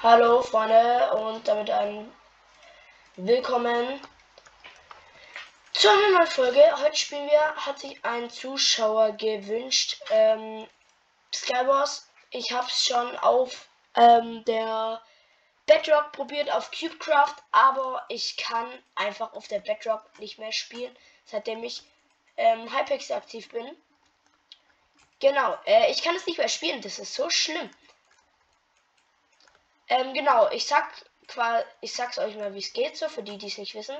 Hallo Freunde und damit ein Willkommen zu einer neuen Folge. Heute spielen wir, hat sich ein Zuschauer gewünscht, ähm, Skywars. Ich habe es schon auf ähm, der Bedrock probiert, auf Cubecraft, aber ich kann einfach auf der Bedrock nicht mehr spielen, seitdem ich ähm, Hypex aktiv bin. Genau, äh, ich kann es nicht mehr spielen, das ist so schlimm. Ähm, genau, ich sag ich sag's euch mal, wie es geht, so für die, die es nicht wissen.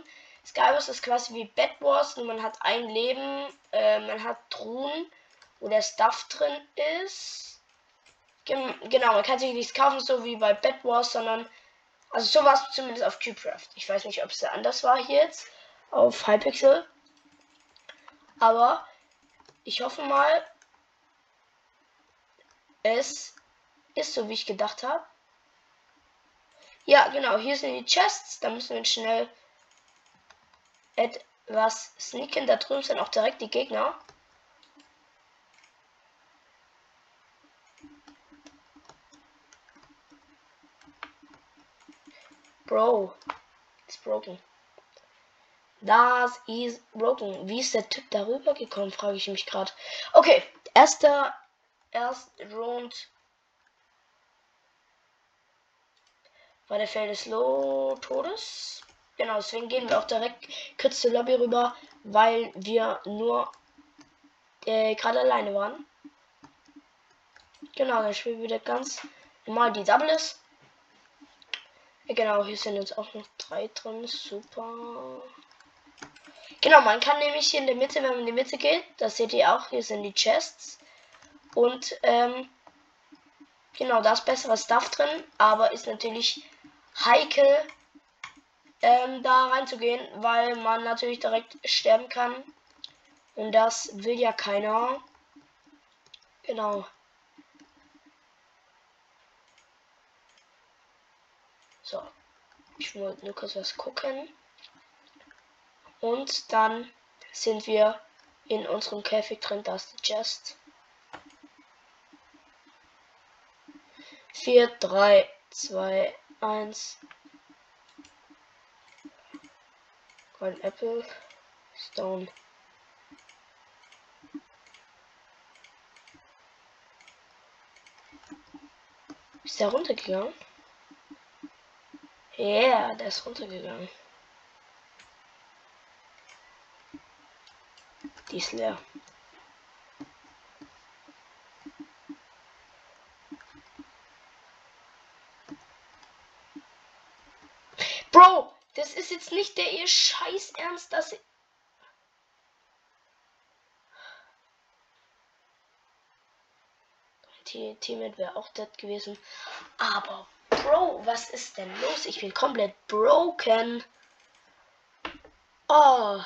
Skywars ist quasi wie Bed Wars, nur man hat ein Leben, äh, man hat Truhen, wo der Stuff drin ist. Gen genau, man kann sich nichts kaufen, so wie bei Bed Wars, sondern also so war es zumindest auf Cubecraft. Ich weiß nicht, ob es anders war hier jetzt auf Hypixel. Aber ich hoffe mal, es ist so, wie ich gedacht habe. Ja, genau, hier sind die Chests. Da müssen wir schnell etwas sneaken. Da drüben sind auch direkt die Gegner. Bro, it's broken. Das ist broken. Wie ist der Typ darüber gekommen, frage ich mich gerade. Okay, erster, erst Round war der Feld des Low Todes. Genau, deswegen gehen wir auch direkt kurz zur Lobby rüber, weil wir nur äh, gerade alleine waren. Genau, dann spielen wir wieder ganz normal die Doubles. Genau, hier sind jetzt auch noch drei drin. Super. Genau, man kann nämlich hier in der Mitte, wenn man in die Mitte geht, das seht ihr auch, hier sind die Chests. Und ähm, genau, da ist besseres Stuff drin, aber ist natürlich heikel, ähm, da reinzugehen, weil man natürlich direkt sterben kann. Und das will ja keiner. Genau. So. Ich wollte nur kurz was gucken. Und dann sind wir in unserem Käfig drin. Das ist Chest. 4, 3, 2, 1. Ein Apple. Stone. Ist der runtergegangen? Ja, yeah, der ist runtergegangen. Die ist leer. Bro, das ist jetzt nicht der ihr Scheiß Ernst, dass Teammate wäre auch dead gewesen. Aber Bro, was ist denn los? Ich bin komplett broken. Oh.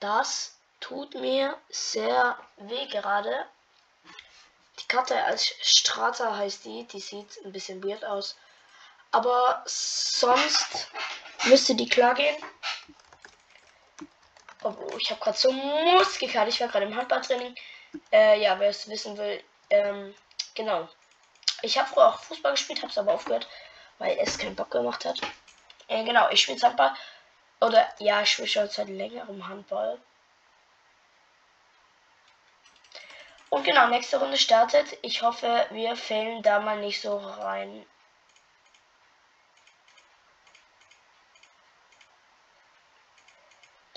Das tut mir sehr weh gerade. Die Karte als Strata heißt die. Die sieht ein bisschen weird aus. Aber sonst müsste die klar gehen. Oh, ich habe gerade so Muskelkater. Ich war gerade im Handballtraining. Äh, ja, wer es wissen will. Ähm, genau. Ich habe früher auch Fußball gespielt, habe es aber aufgehört, weil es keinen Bock gemacht hat. Äh, genau, ich spiele Handball. Oder ja, ich spiele schon seit längerem Handball. Und genau, nächste Runde startet. Ich hoffe, wir fällen da mal nicht so rein.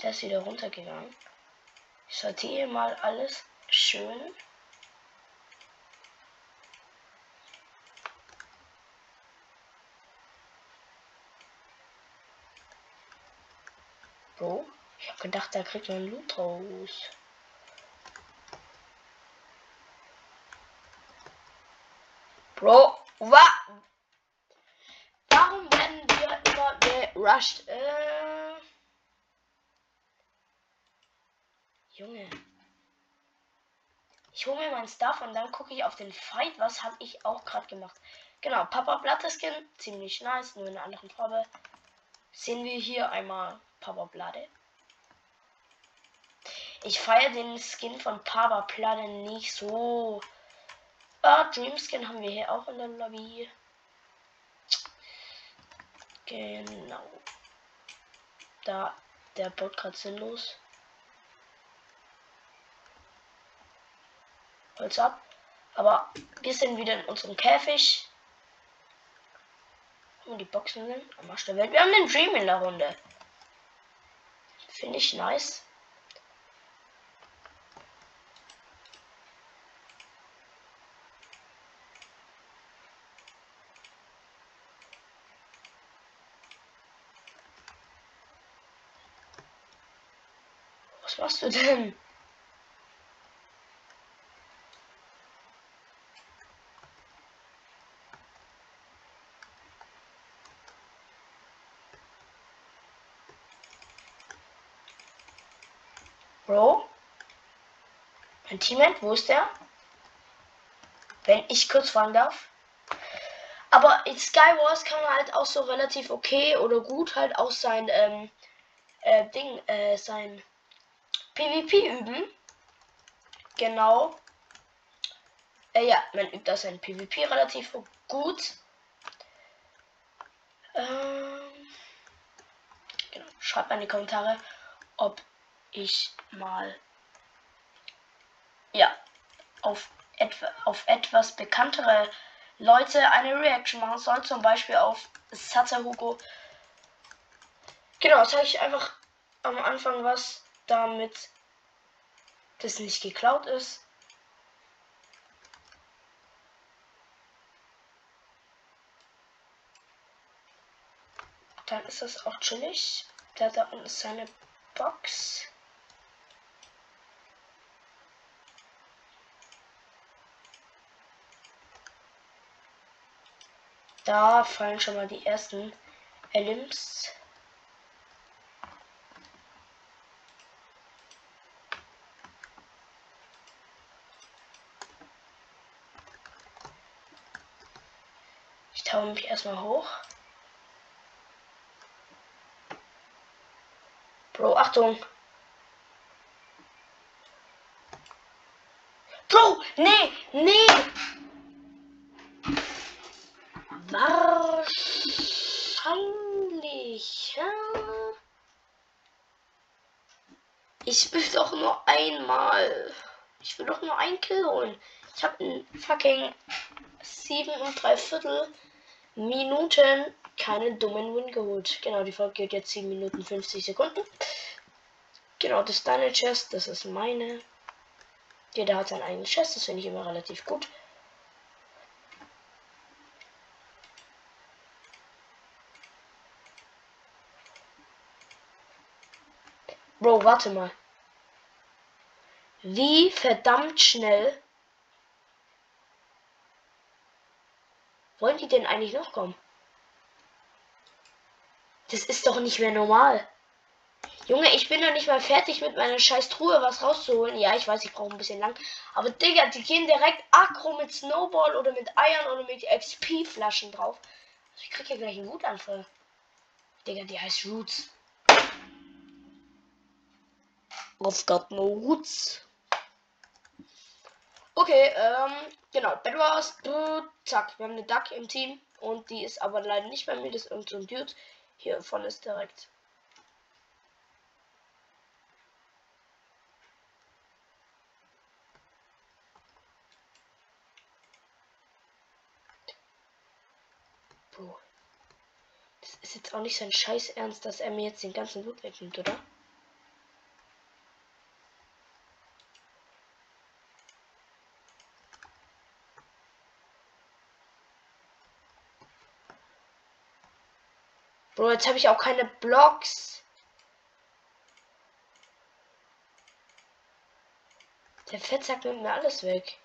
Der ist wieder runtergegangen. Ich sortiere mal alles schön. Bro, ich habe gedacht, da kriegt man Loot raus. Bro, wa warum werden wir immer gerusht? Äh Junge. Ich hole mir meinen Stuff und dann gucke ich auf den Fight. Was habe ich auch gerade gemacht? Genau, Papa Blatte Skin. Ziemlich nice, nur in einer anderen Farbe. Sehen wir hier einmal Papa Platte. Ich feiere den Skin von Papa Platte nicht so. Ah, Dream Skin haben wir hier auch in der Lobby. Genau. Da der Bot gerade sinnlos. Holz ab. Aber wir sind wieder in unserem Käfig. Und die Boxen sind am Arsch der Welt. Wir haben den Dream in der Runde. Finde ich nice. Was machst du denn? Bro? Mein Teammate, wo ist der? Wenn ich kurz fragen darf. Aber in Skywars kann man halt auch so relativ okay oder gut halt auch sein ähm, äh, Ding, äh, sein PvP üben. Genau. Äh, ja, man übt das sein PvP relativ gut. Ähm, genau. Schreibt mal in die Kommentare, ob ich mal ja auf, etwa, auf etwas bekanntere Leute eine Reaction machen soll, zum Beispiel auf Satahugo. Genau, zeige ich einfach am Anfang was, damit das nicht geklaut ist. Dann ist das auch chillig. Da da unten ist seine Box. Da fallen schon mal die ersten Elims. Ich taue mich erstmal hoch. Bro, Achtung! Bro, nee, nee! Wahrscheinlich. Ja? Ich will doch nur einmal. Ich will doch nur ein Kill holen. Ich habe einen fucking sieben und drei Viertel Minuten keinen dummen Win geholt. Genau, die Folge geht jetzt 7 Minuten 50 Sekunden. Genau, das ist deine Chest, das ist meine. Jeder hat seinen eigenen Chest, das finde ich immer relativ gut. Bro, warte mal. Wie verdammt schnell wollen die denn eigentlich noch kommen? Das ist doch nicht mehr normal. Junge, ich bin noch nicht mal fertig mit meiner scheiß Truhe was rauszuholen. Ja, ich weiß, ich brauche ein bisschen lang. Aber Digga, die gehen direkt aggro mit Snowball oder mit Eiern oder mit XP-Flaschen drauf. Also ich krieg ja gleich einen Wutanfall. Digga, die heißt Roots. I've got no. Okay, ähm, genau, Bad Wars, zack, wir haben eine Duck im Team und die ist aber leider nicht bei mir, das ist irgendein so Dude. Hier vorne ist direkt. Bro. Das ist jetzt auch nicht sein Scheiß Ernst, dass er mir jetzt den ganzen Blut wegnimmt, oder? Bro, jetzt habe ich auch keine Blocks. Der Fettsack nimmt mir alles weg.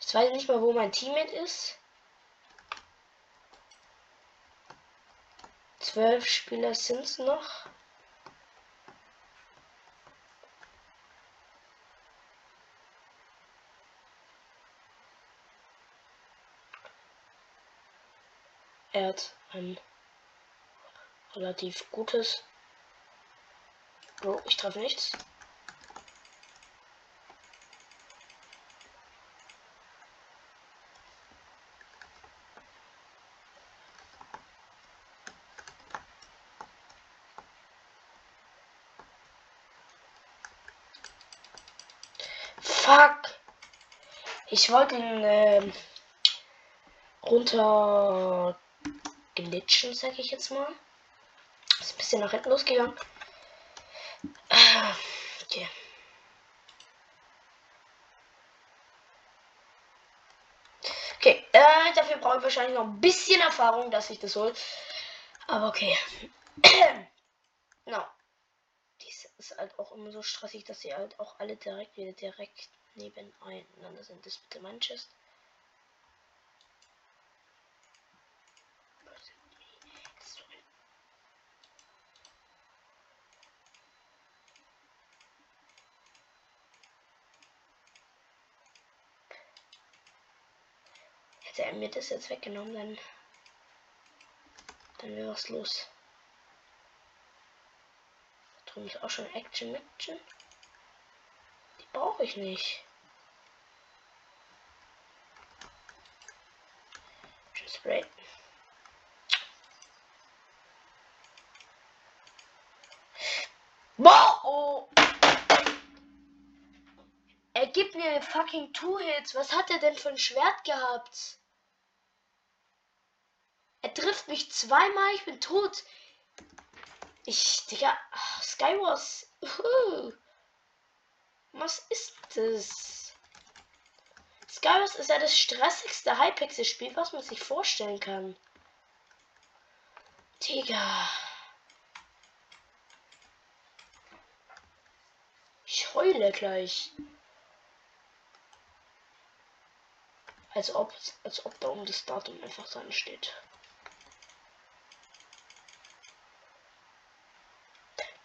Ich weiß nicht mal, wo mein Teammate ist. Zwölf Spieler sind es noch. Er hat ein relativ gutes. Oh, ich treffe nichts. Fuck! Ich wollte ihn ähm, runter glitschen, sag ich jetzt mal. Ist ein bisschen nach hinten losgegangen. Äh, okay. Okay, äh, dafür brauche ich wahrscheinlich noch ein bisschen Erfahrung, dass ich das hole. Aber okay. no. Dies ist halt auch immer so stressig, dass sie halt auch alle direkt wieder direkt nebeneinander sind. Das bitte mein Hätte er mir das jetzt weggenommen, dann, dann wäre was los. Da drüben ist auch schon Action Action. Die brauche ich nicht. Spray. Boah! Oh. Er gibt mir fucking Two Hits. Was hat er denn für ein Schwert gehabt? Er trifft mich zweimal, ich bin tot. Ich, Digga, ach, Skywars. Was ist das? Skywars ist ja das stressigste Hypixel-Spiel, was man sich vorstellen kann. Digga. Ich heule gleich. Als ob, als ob da um das Datum einfach dran steht.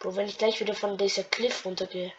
Bro, wenn ich gleich wieder von dieser Cliff runtergehe.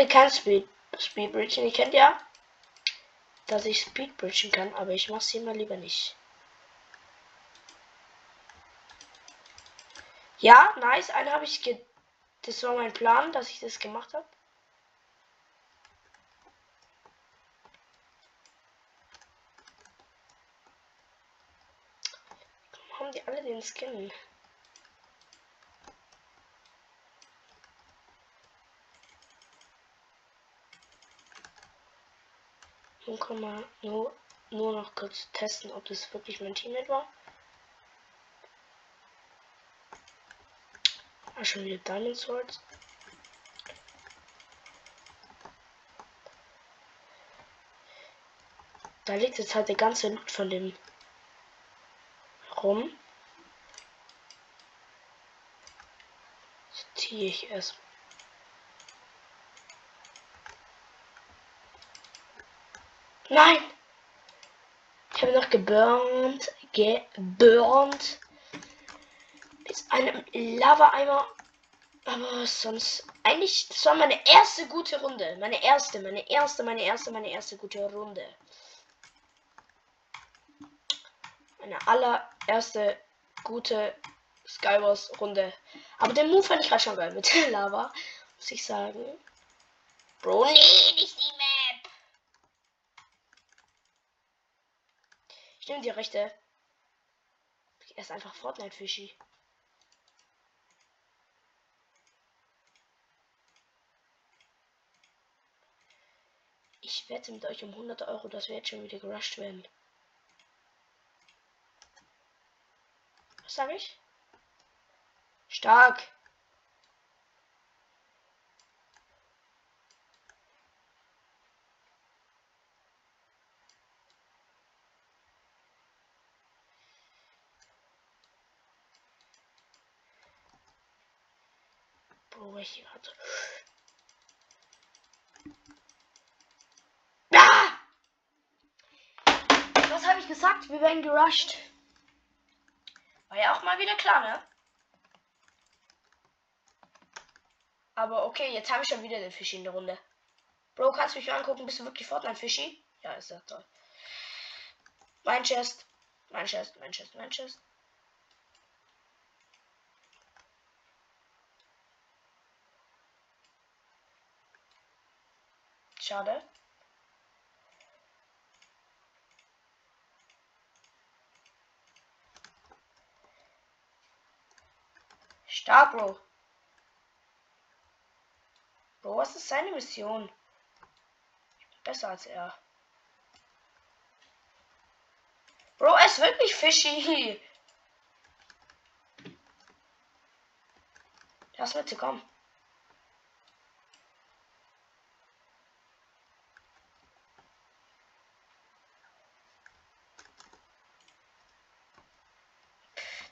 Mache kein Speed Speedbridging. Ihr kennt ja, dass ich Speedbridging kann, aber ich mache es hier mal lieber nicht. Ja, nice. Einen habe ich ge Das war mein Plan, dass ich das gemacht habe. Haben die alle den Skin? Kann man nur, nur noch kurz testen, ob das wirklich mein Teammate war. Ah, schon wieder Diamond Swords. Da liegt jetzt halt der ganze Loot von dem rum. So ziehe ich erst Nein! Ich habe noch geburnt. Geburnt. Mit einem Lava-Eimer. Aber sonst. Eigentlich, das war meine erste gute Runde. Meine erste, meine erste, meine erste, meine erste gute Runde. Meine allererste gute Skywars Runde. Aber den Move fand ich gerade schon geil mit der Lava. Muss ich sagen. Bro, nee, nicht die Nehme die rechte. Er ist einfach Fortnite Fischi. Ich wette mit euch um 100 Euro, dass wir jetzt schon wieder gerusht werden. Was sage ich? Stark. Hier gerade. Ah! Was habe ich gesagt? Wir werden gerusht. War ja auch mal wieder klar, ne? Aber okay, jetzt habe ich schon wieder den Fischi in der Runde. Bro, kannst du mich angucken? Bist du wirklich Fortnite Fischi? Ja, ist ja toll. Mein Chest. Mein Chest, mein Chest, mein Chest. Schade. Stark, Bro. Bro, was ist seine Mission? besser als er. Bro, er ist wirklich fishy. Lass mit, komm.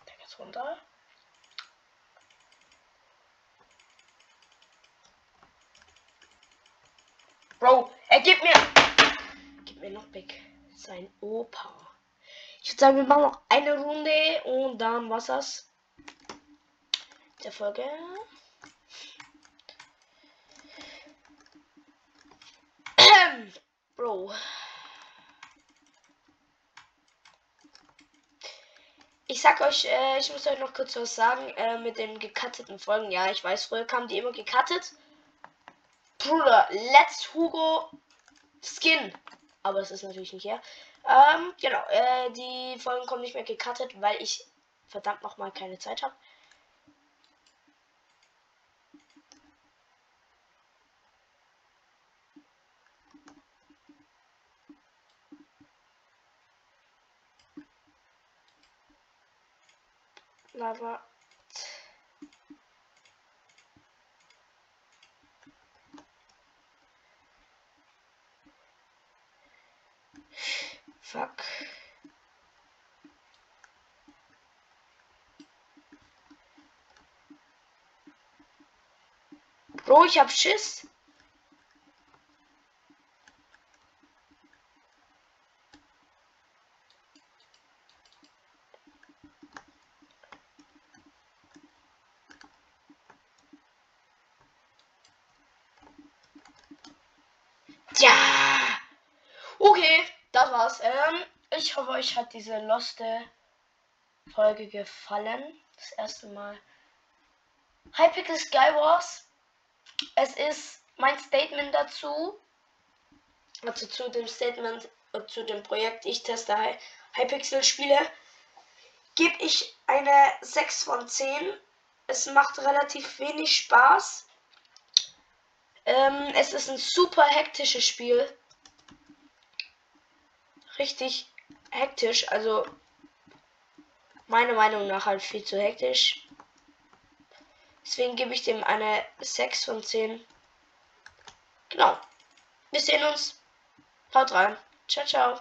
Der geht runter. Bro, er gibt mir. Gib mir noch Big. Sein Opa. Ich würde sagen, wir machen noch eine Runde und dann was das. Der Folge. Bro. Ich sag euch, äh, ich muss euch noch kurz was sagen äh, mit den gecutteten Folgen. Ja, ich weiß, früher kamen die immer gecuttet. Bruder, Let's Hugo Skin. Aber es ist natürlich nicht her. Ähm, genau, äh, die Folgen kommen nicht mehr gecuttet, weil ich verdammt nochmal keine Zeit habe. Lava Fuck. Bro, ich hab Schiss. Ja. Okay das war's. Ähm, ich hoffe, euch hat diese loste Folge gefallen. Das erste Mal. Hypixel Skywars. Es ist mein Statement dazu. Also zu dem Statement, äh, zu dem Projekt, ich teste Hypixel Spiele. Gebe ich eine 6 von 10. Es macht relativ wenig Spaß. Ähm, es ist ein super hektisches Spiel richtig hektisch. Also meiner Meinung nach halt viel zu hektisch. Deswegen gebe ich dem eine 6 von 10. Genau. Wir sehen uns. Haut rein. Ciao, ciao.